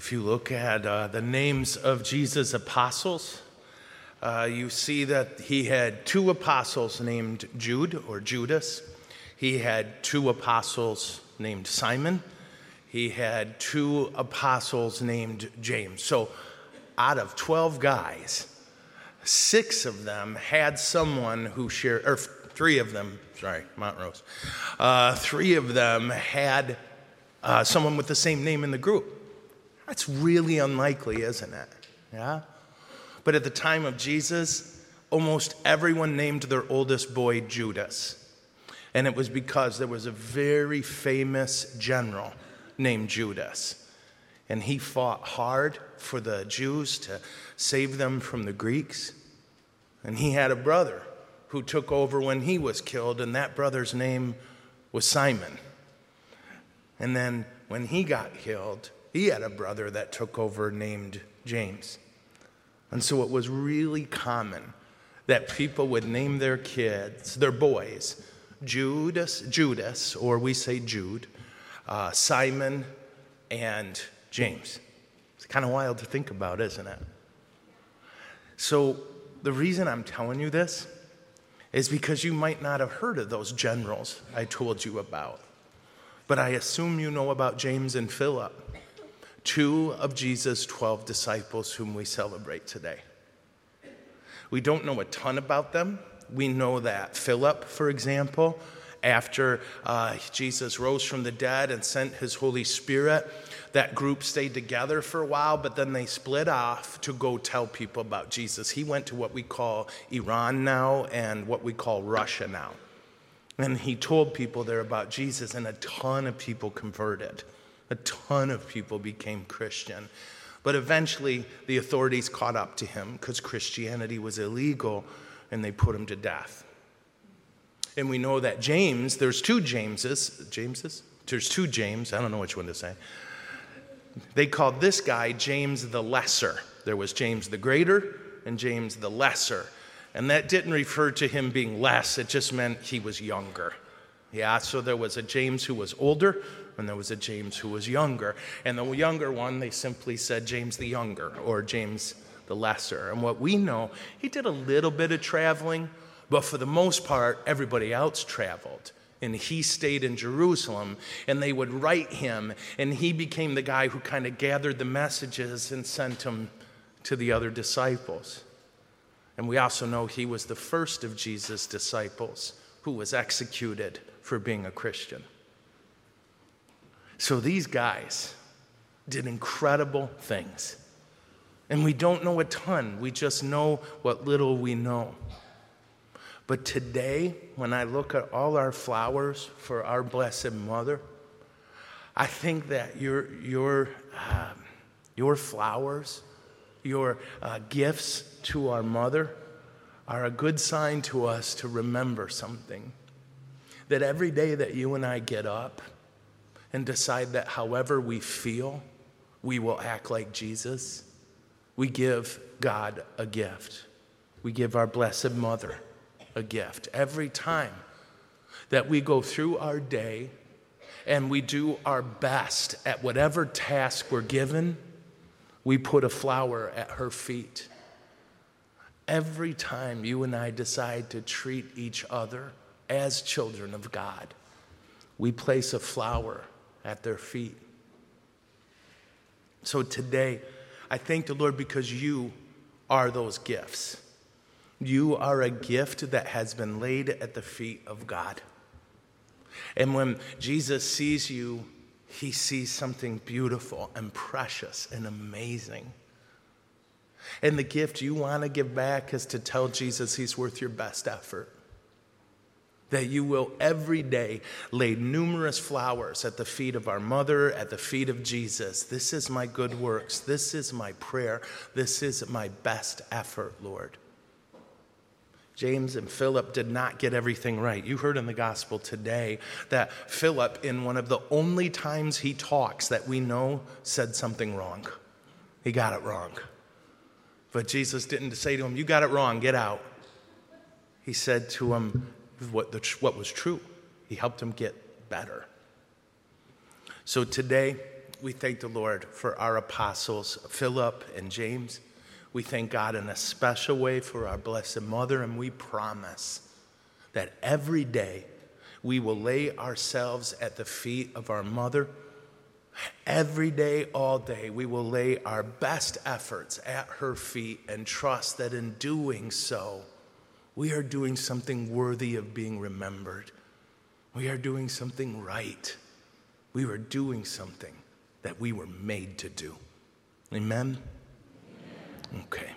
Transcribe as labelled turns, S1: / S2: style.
S1: If you look at uh, the names of Jesus' apostles, uh, you see that he had two apostles named Jude or Judas. He had two apostles named Simon. He had two apostles named James. So, out of 12 guys, six of them had someone who shared, or three of them, sorry, Montrose, uh, three of them had uh, someone with the same name in the group. That's really unlikely, isn't it? Yeah? But at the time of Jesus, almost everyone named their oldest boy Judas. And it was because there was a very famous general named Judas. And he fought hard for the Jews to save them from the Greeks. And he had a brother who took over when he was killed, and that brother's name was Simon. And then when he got killed, he had a brother that took over named James. And so it was really common that people would name their kids, their boys, Judas, Judas, or we say Jude, uh, Simon, and James. It's kind of wild to think about, isn't it? So the reason I'm telling you this is because you might not have heard of those generals I told you about. But I assume you know about James and Philip, two of Jesus' 12 disciples whom we celebrate today. We don't know a ton about them. We know that Philip, for example, after uh, Jesus rose from the dead and sent his Holy Spirit, that group stayed together for a while, but then they split off to go tell people about Jesus. He went to what we call Iran now and what we call Russia now. And he told people there about Jesus, and a ton of people converted. A ton of people became Christian. But eventually, the authorities caught up to him because Christianity was illegal and they put him to death. And we know that James, there's two Jameses, Jameses? There's two James, I don't know which one to say. They called this guy James the Lesser. There was James the Greater and James the Lesser. And that didn't refer to him being less, it just meant he was younger. Yeah, so there was a James who was older, and there was a James who was younger. And the younger one, they simply said James the Younger or James the Lesser. And what we know, he did a little bit of traveling, but for the most part, everybody else traveled. And he stayed in Jerusalem, and they would write him, and he became the guy who kind of gathered the messages and sent them to the other disciples. And we also know he was the first of Jesus' disciples who was executed for being a Christian. So these guys did incredible things. And we don't know a ton, we just know what little we know. But today, when I look at all our flowers for our Blessed Mother, I think that your, your, uh, your flowers, your uh, gifts to our mother, are a good sign to us to remember something. That every day that you and I get up and decide that however we feel, we will act like Jesus, we give God a gift. We give our Blessed Mother a gift every time that we go through our day and we do our best at whatever task we're given, we put a flower at her feet. Every time you and I decide to treat each other as children of God, we place a flower at their feet. So today, I thank the Lord because you are those gifts. You are a gift that has been laid at the feet of God. And when Jesus sees you, he sees something beautiful and precious and amazing. And the gift you want to give back is to tell Jesus he's worth your best effort. That you will every day lay numerous flowers at the feet of our mother, at the feet of Jesus. This is my good works. This is my prayer. This is my best effort, Lord. James and Philip did not get everything right. You heard in the gospel today that Philip, in one of the only times he talks that we know, said something wrong. He got it wrong. But Jesus didn't say to him, You got it wrong, get out. He said to him what, the, what was true. He helped him get better. So today, we thank the Lord for our apostles, Philip and James. We thank God in a special way for our Blessed Mother, and we promise that every day we will lay ourselves at the feet of our mother. Every day, all day, we will lay our best efforts at her feet and trust that in doing so, we are doing something worthy of being remembered. We are doing something right. We are doing something that we were made to do. Amen? Amen. Okay.